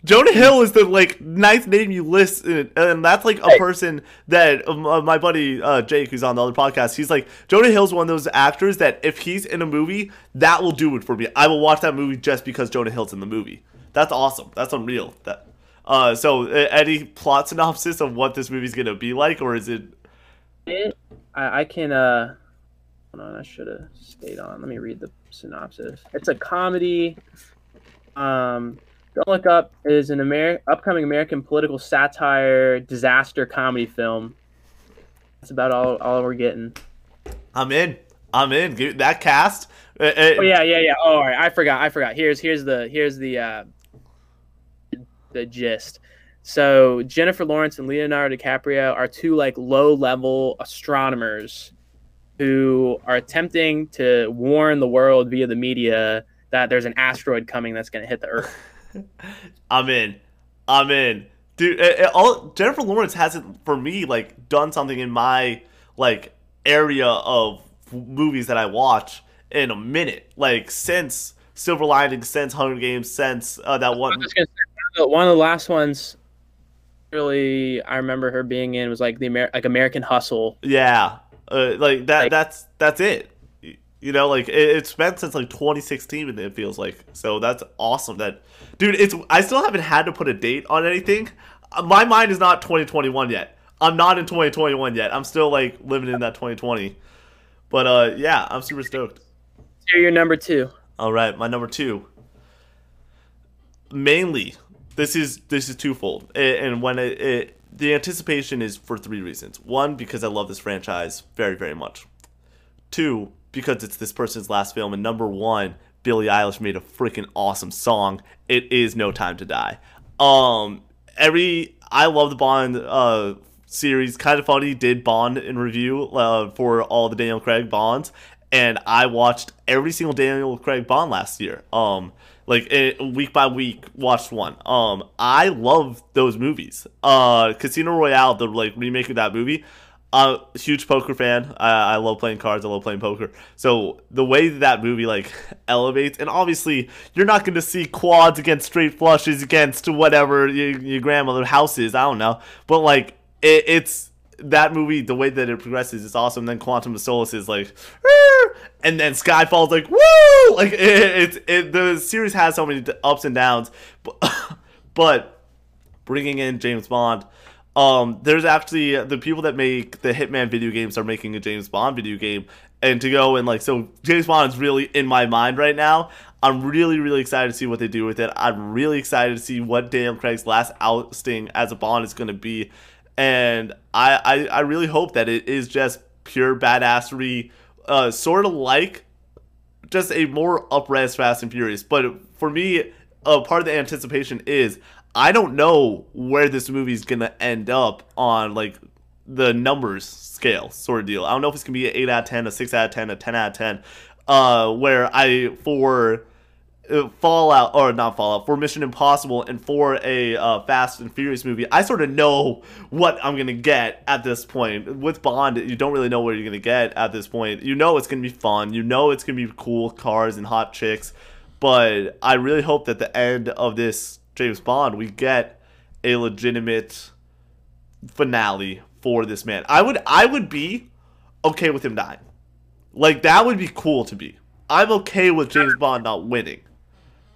Jonah Hill is the like ninth name you list, and that's like a person that um, uh, my buddy uh, Jake, who's on the other podcast, he's like Jonah Hill's one of those actors that if he's in a movie, that will do it for me. I will watch that movie just because Jonah Hill's in the movie. That's awesome. That's unreal. That. Uh, so, uh, any plot synopsis of what this movie's gonna be like, or is it? It, I, I can. Uh, hold on, I should have stayed on. Let me read the synopsis. It's a comedy. Um, Don't Look Up is an Amer- upcoming American political satire disaster comedy film. That's about all, all we're getting. I'm in. I'm in. That cast. uh, uh, Oh yeah, yeah, yeah. Oh, all right. I forgot. I forgot. Here's here's the here's the uh, the gist. So Jennifer Lawrence and Leonardo DiCaprio are two like low level astronomers who are attempting to warn the world via the media that there's an asteroid coming that's going to hit the Earth. I'm in. I'm in. Dude, it, it- all Jennifer Lawrence hasn't for me like done something in my like area of movies that I watch in a minute. Like since Silver Lining, since Hunger Games, since uh, that I one. say, one of the last ones, really, I remember her being in was like the Amer- like American Hustle. Yeah, uh, like that. Like- that's that's it. You know, like it, it's been since like 2016, and it feels like so. That's awesome. That dude, it's I still haven't had to put a date on anything. Uh, My mind is not 2021 yet. I'm not in 2021 yet. I'm still like living in that 2020. But uh, yeah, I'm super stoked. So your number two. All right, my number two. Mainly, this is this is twofold, A- and when it, it the anticipation is for three reasons. One, because I love this franchise very very much. Two, because it's this person's last film, and number one, Billie Eilish made a freaking awesome song. It is No Time to Die. Um, every I love the Bond uh series. Kind of funny did Bond in review uh, for all the Daniel Craig Bonds, and I watched every single Daniel Craig Bond last year. Um, like it, week by week, watched one. Um, I love those movies. Uh, Casino Royale, the like remake of that movie. I'm a huge poker fan. I, I love playing cards. I love playing poker. So the way that, movie like elevates, and obviously you're not going to see quads against straight flushes against whatever your, your grandmother house is. I don't know, but like it, it's that movie. The way that it progresses is awesome. Then Quantum of Solace is like, and then Skyfall's like, woo! Like it, it, it the series has so many ups and downs, but but bringing in James Bond. Um, there's actually the people that make the Hitman video games are making a James Bond video game, and to go and like so James Bond is really in my mind right now. I'm really really excited to see what they do with it. I'm really excited to see what Daniel Craig's last outing as a Bond is going to be, and I, I I really hope that it is just pure badassery, uh, sort of like just a more upres Fast and Furious. But for me, uh, part of the anticipation is I don't know where this movie's gonna end up on like the numbers scale sort of deal. I don't know if it's gonna be an eight out of ten, a six out of ten, a ten out of ten. Uh, where I for uh, Fallout or not Fallout for Mission Impossible and for a uh, Fast and Furious movie, I sort of know what I'm gonna get at this point. With Bond, you don't really know what you're gonna get at this point. You know it's gonna be fun. You know it's gonna be cool cars and hot chicks. But I really hope that the end of this James Bond, we get a legitimate finale for this man. I would I would be okay with him dying. Like that would be cool to be. I'm okay with James Bond not winning.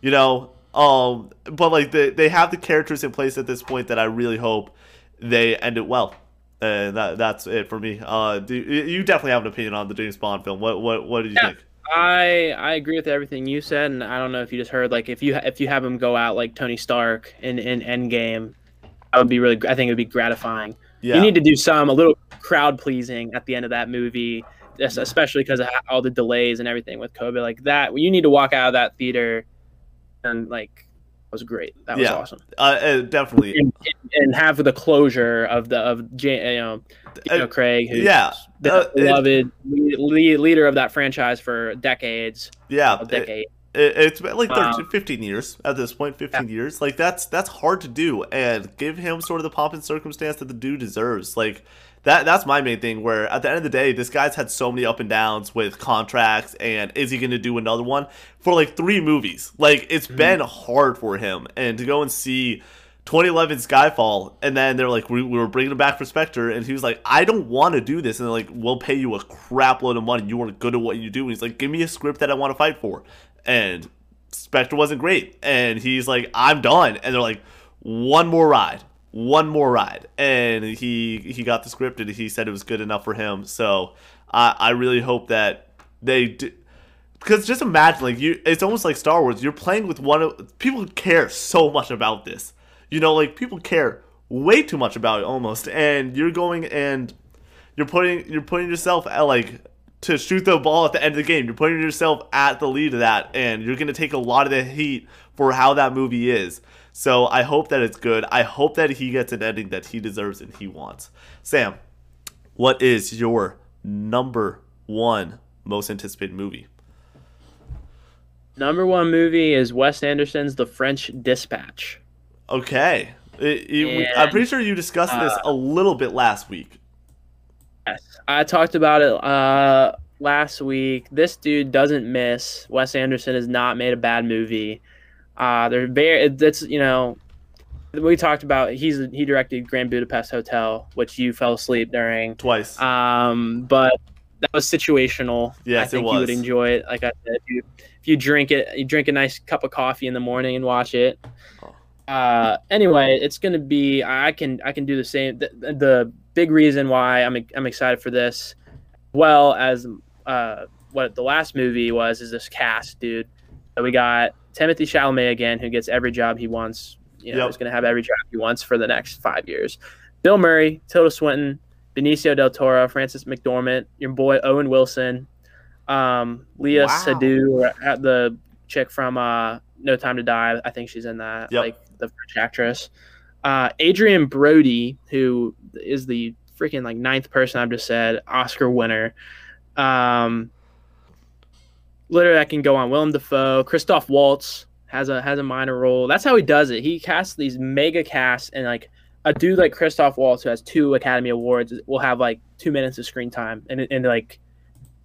You know, um but like they they have the characters in place at this point that I really hope they end it well. And that that's it for me. Uh do, you definitely have an opinion on the James Bond film. What what what did you Yeah. think? I I agree with everything you said, and I don't know if you just heard like if you if you have him go out like Tony Stark in in Endgame, that would be really. I think it would be gratifying. Yeah. You need to do some a little crowd pleasing at the end of that movie, mm-hmm. especially because of all the delays and everything with COVID. Like that, you need to walk out of that theater, and like was great. That was Yeah. awesome, uh, uh, definitely. and, and have the closure of the of Jan, you know, Daniel Uh, Craig, who's yeah, the uh, it- beloved lead, leader of that franchise for decades, yeah. a decade. It, it's been like 13, Wow. 15 years at this point. 15 years. Like that's that's hard to do, and give him sort of the pomp and circumstance that the dude deserves. Like that that's my main thing. Where at the end of the day, this guy's had so many up and downs with contracts, and is he going to do another one for like three movies? Like it's Mhm. been hard for him, and to go and see. 2011 Skyfall, and then they're like, we, we were bringing him back for Spectre, and he was like, I don't want to do this, and they're like, we'll pay you a crap load of money. You are good at what you do, and he's like, give me a script that I want to fight for, and Spectre wasn't great, and he's like, I'm done, and they're like, one more ride, one more ride, and he he got the script, and he said it was good enough for him. So I I really hope that they do. Because just imagine, like you, it's almost like Star Wars. You're playing with one of people care so much about this. You know, like people care way too much about it almost, and you're going and you're putting you're putting yourself at like to shoot the ball at the end of the game. You're putting yourself at the lead of that, and you're gonna take a lot of the heat for how that movie is. So I hope that it's good. I hope that he gets an ending that he deserves and he wants. Sam, what is your number one most anticipated movie? Number one movie is Wes Anderson's The French Dispatch. Okay, It- you- we- I'm pretty sure you discussed this uh, a little bit last week. Yes, I talked about it uh, last week. This dude doesn't miss. Wes Anderson has not made a bad movie. Uh, they're very. That's you know, we talked about. He's he directed Grand Budapest Hotel, which you fell asleep during. Twice. Um, but that was situational. Yes, I it think you would enjoy it. Like I said, if you, if you drink it, you drink a nice cup of coffee in the morning and watch it. Oh. Uh, anyway, it's gonna be. I can I can do the same. The, the big reason why I'm I'm excited for this, well as uh, what the last movie was, is this cast, dude. So we got Timothée Chalamet again, who gets every job he wants. You know, Yep. he's gonna have every job he wants for the next five years. Bill Murray, Tilda Swinton, Benicio del Toro, Frances McDormand, your boy Owen Wilson, um, Leah Wow. Seydoux, uh, the chick from uh, No Time to Die. I think she's in that, Yep. like the French actress. Uh, Adrien Brody, who is the freaking like ninth person I've just said, Oscar winner. Um, literally, I can go on. Willem Dafoe, Christoph Waltz has a has a minor role. That's how he does it. He casts these mega casts, and like a dude like Christoph Waltz, who has two Academy Awards, will have like two minutes of screen time, and and like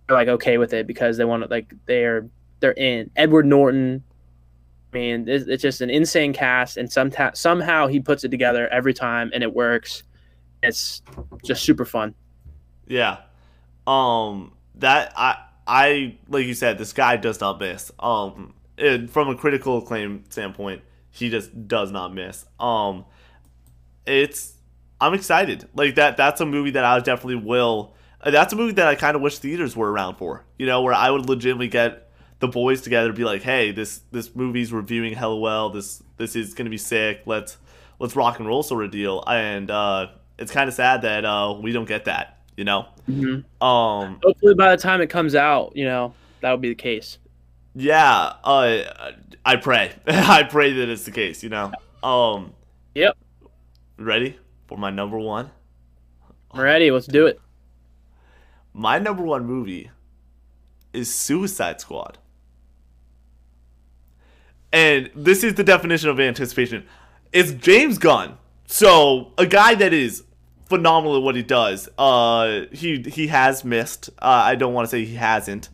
they're like okay with it because they want to like they're they're in. Edward Norton. I mean, it's, it's just an insane cast, and some somehow he puts it together every time, and it works. It's just super fun. Yeah. Um that I I like you said, this guy does not miss. Um and from a critical acclaim standpoint, he just does not miss. Um it's I'm excited. Like that that's a movie that I definitely will uh, that's a movie that I kind of wish theaters were around for. You know, where I would legitimately get the boys together to be like, "Hey, this this movie's reviewing hella well. This this is to be sick. Let's let's rock and roll sort of deal." And uh it's kind of sad that uh we don't get that, you know. Mm-hmm. Um, Hopefully, by the time it comes out, you know that would be the case. yeah, uh, I pray, I pray that it's the case. You know. Um. Yep. Ready for my number one? I'm ready. Let's do it. My number one movie is Suicide Squad. And this is the definition of anticipation. It's James Gunn. So, a guy that is phenomenal at what he does. Uh he he has missed. Uh, I don't want to say he hasn't.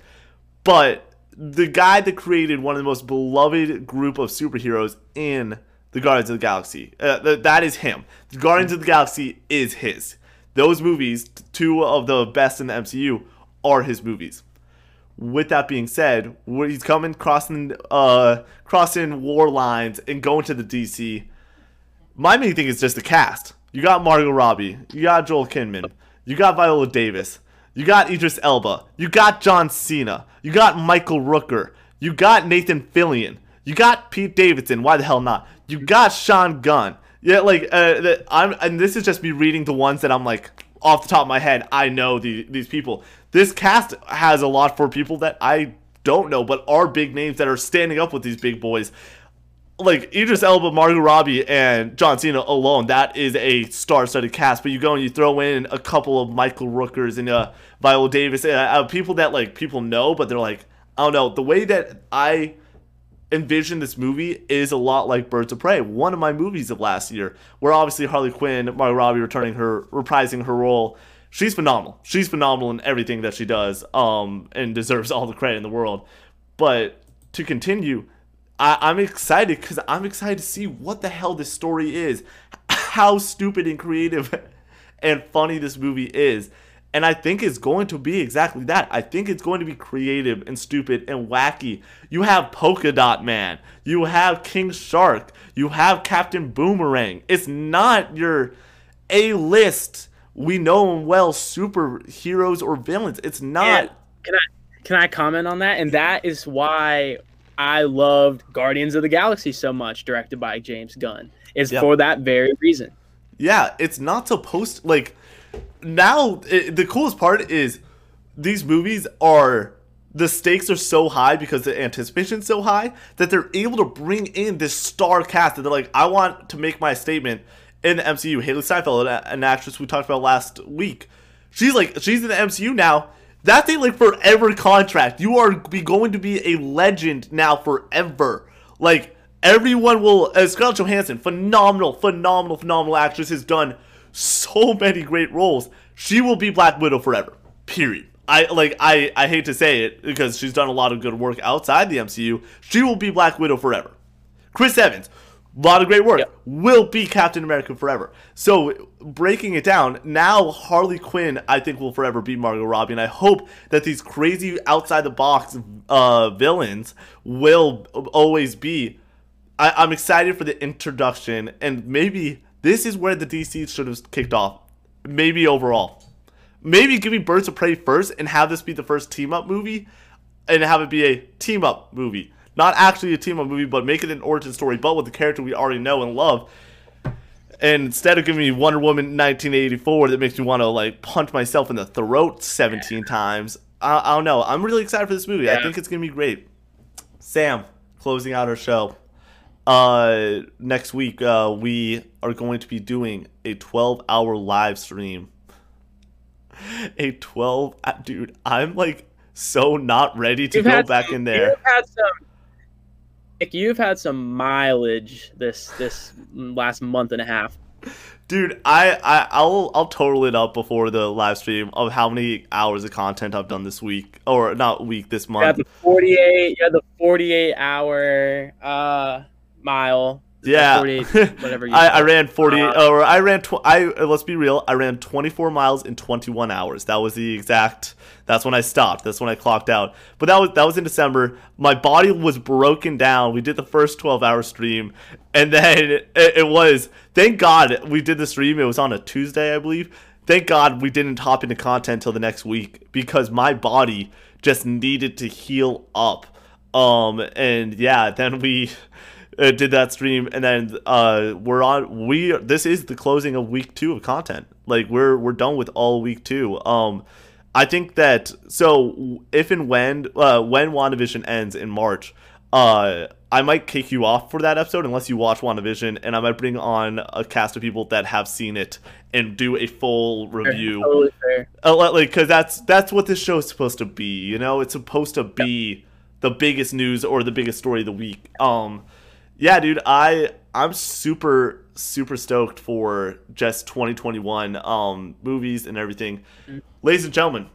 But the guy that created one of the most beloved group of superheroes in the Guardians of the Galaxy. Uh, th- that is him. The Guardians of the Galaxy is his. Those movies, two of the best in the MCU, are his movies. With that being said, he's coming crossing uh crossing war lines and going to the DC. My main thing is just the cast. You got Margot Robbie, you got Joel Kinnaman. you got Viola Davis, you got Idris Elba, you got John Cena, you got Michael Rooker, you got Nathan Fillion, you got Pete Davidson. Why the hell not? You got Sean Gunn. Yeah, like uh, I'm, and this is just me reading the ones that I'm like off the top of my head. I know the, these people. This cast has a lot for people that I don't know, but are big names that are standing up with these big boys like Idris Elba, Margot Robbie, and John Cena alone, that is a star-studded cast. But you go and you throw in a couple of Michael Rookers and uh, Viola Davis, uh, uh, people that like people know, but they're like, I don't know. The way that I envision this movie is a lot like Birds of Prey, one of my movies of last year, where obviously Harley Quinn, Margot Robbie returning her, reprising her role. She's phenomenal. She's phenomenal in everything that she does, um, and deserves all the credit in the world. But to continue, I, I'm excited because I'm excited to see what the hell this story is, how stupid and creative and funny this movie is. And I think it's going to be exactly that. I think it's going to be creative and stupid and wacky. You have Polka Dot Man, you have King Shark, you have Captain Boomerang. It's not your A list, we know them well superheroes or villains. It's not. And can I can I comment on that? And that is why I loved Guardians of the Galaxy so much, directed by James Gunn. Is Yeah. for that very reason. Yeah, it's not supposed like now it, the coolest part is these movies are the stakes are so high because the anticipation's so high that they're able to bring in this star cast that they're like, I want to make my statement in the MCU. Hailee Steinfeld, an, an actress we talked about last week, she's like she's in the MCU now. That's a like forever contract. You are be going to be a legend now forever. Like everyone will. As Scarlett Johansson, phenomenal, phenomenal, phenomenal actress has done so many great roles. She will be Black Widow forever. Period. I like I I hate to say it because she's done a lot of good work outside the MCU. She will be Black Widow forever. Chris Evans, a lot of great work. Yep. Will be Captain America forever. So breaking it down, now Harley Quinn, I think will forever be Margot Robbie, and I hope that these crazy outside the box uh, villains will always be. I, I'm excited for the introduction, and maybe this is where the DC should have kicked off. Maybe overall, maybe give me Birds of Prey first, and have this be the first team up movie, and have it be a team up movie not actually a team up movie, but make it an origin story, but with the character we already know and love. And instead of giving me Wonder Woman 1984 that makes me want to like punch myself in the throat 17 times, I, I don't know. I'm really excited for this movie. I think it's gonna be great. Sam, closing out our show. Uh, next week, uh, we are going to be doing a 12 hour live stream. A 12, uh, dude, I'm like so not ready to You've go back some- in there. You've had some. Nick, you've had some mileage this this last month and a half. Dude, I, I I'll I'll total it up before the live stream of how many hours of content I've done this week or not week this You had the forty eight. You had the forty eight hour uh mile. Yeah, 48, whatever you I, I ran forty Uh, or I ran tw- I uh, let's be real, I ran twenty four miles in twenty one hours. That was the exact. That's when I stopped. That's when I clocked out. But that was that was in December. My body was broken down. We did the first twelve hour stream, and then it, it was thank God we did the stream. It was on a Tuesday, I believe. Thank God we didn't hop into content till the next week because my body just needed to heal up. Um and yeah, then we uh, did that stream and then uh we're on we this is the closing of week 2 of content. Like we're we're done with all week 2. Um I think that so if and when uh when WandaVision ends in March, uh I might kick you off for that episode unless you watch WandaVision and I might bring on a cast of people that have seen it and do a full review Totally fair. uh, like because that's that's what this show is supposed to be you know it's supposed to be the biggest news or the biggest story of the week um yeah dude i i'm super super stoked for just 2021 um movies and everything. Ladies and gentlemen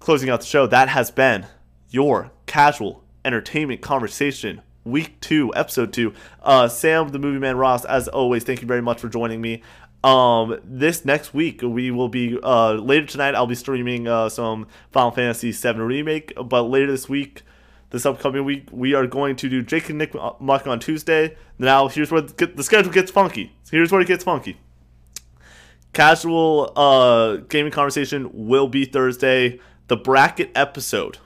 closing out the show that has been your casual entertainment conversation week two episode two. Uh sam the movie man ross as always thank you very much for joining me. Um this next week we will be uh later tonight i'll be streaming uh some final fantasy 7 remake but later this week this upcoming week we are going to do jake and nick muck on tuesday now here's where the the schedule gets funky here's where it gets funky casual uh gaming conversation will be thursday the bracket episode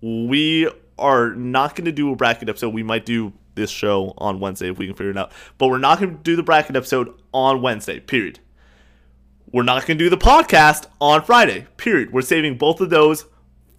we are not going to do a bracket episode. We might do this show on Wednesday if we can figure it out. But we're not going to do the bracket episode on Wednesday, period. We're not going to do the podcast on Friday, period. We're saving both of those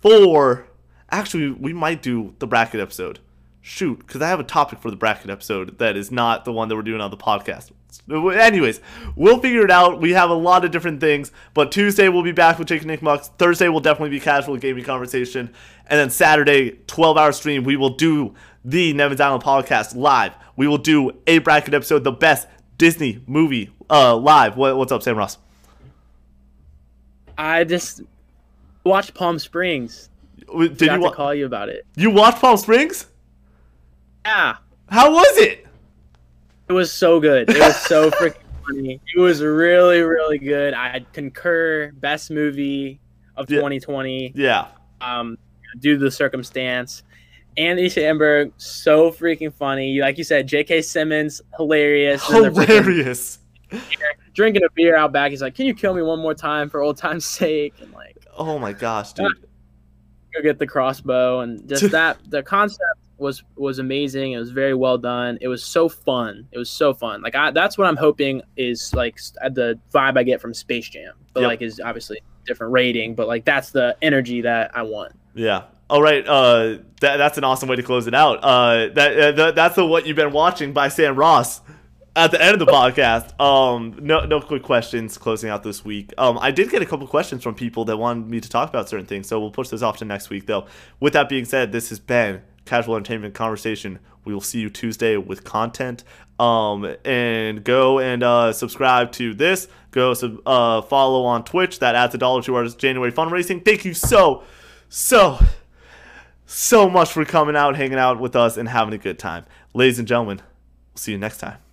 for. Actually, we might do the bracket episode. Shoot, because I have a topic for the bracket episode that is not the one that we're doing on the podcast. Anyways, we'll figure it out. We have a lot of different things, but Tuesday we'll be back with Jake and Nick Mucks. Thursday will definitely be casual gaming conversation, and then Saturday, 12 hour stream, we will do the Nevin's Island podcast live. We will do a bracket episode, the best Disney movie uh, live. What, what's up, Sam Ross? I just watched Palm Springs. Did you to call you about it. you watch Palm Springs? Yeah, How was it? it was so good. It was so freaking funny. It was really, really good. I concur. Best movie of Yeah. 2020. Yeah, Um, due to the circumstance. Andy Samberg, so freaking funny. Like you said, J.K. Simmons, hilarious. Then they're freaking hilarious. Drinking a beer out back. He's like, "Can you kill me one more time for old time's sake?" And like, Oh my gosh, dude. Go get the crossbow and just that the concept was was amazing it was very well done it was so fun it was so fun like I, that's what i'm hoping is like the vibe i get from space jam but Yep. like is obviously different rating but like that's the energy that i want Yeah. All right. Uh, that, that's an awesome way to close it out. Uh, that, uh, that that's the what you've been watching by Sam Ross at the end of the podcast. Um, no no quick questions closing out this week. Um, I did get a couple questions from people that wanted me to talk about certain things, so we'll push those off to next week. Though, with that being said, this has been casual entertainment conversation. We will see you Tuesday with content. Um, and go and uh, subscribe to this. Go sub- uh, follow on Twitch. That adds a dollar to our January fundraising. Thank you so, so, so much for coming out, hanging out with us, and having a good time. Ladies and gentlemen, We'll see you next time.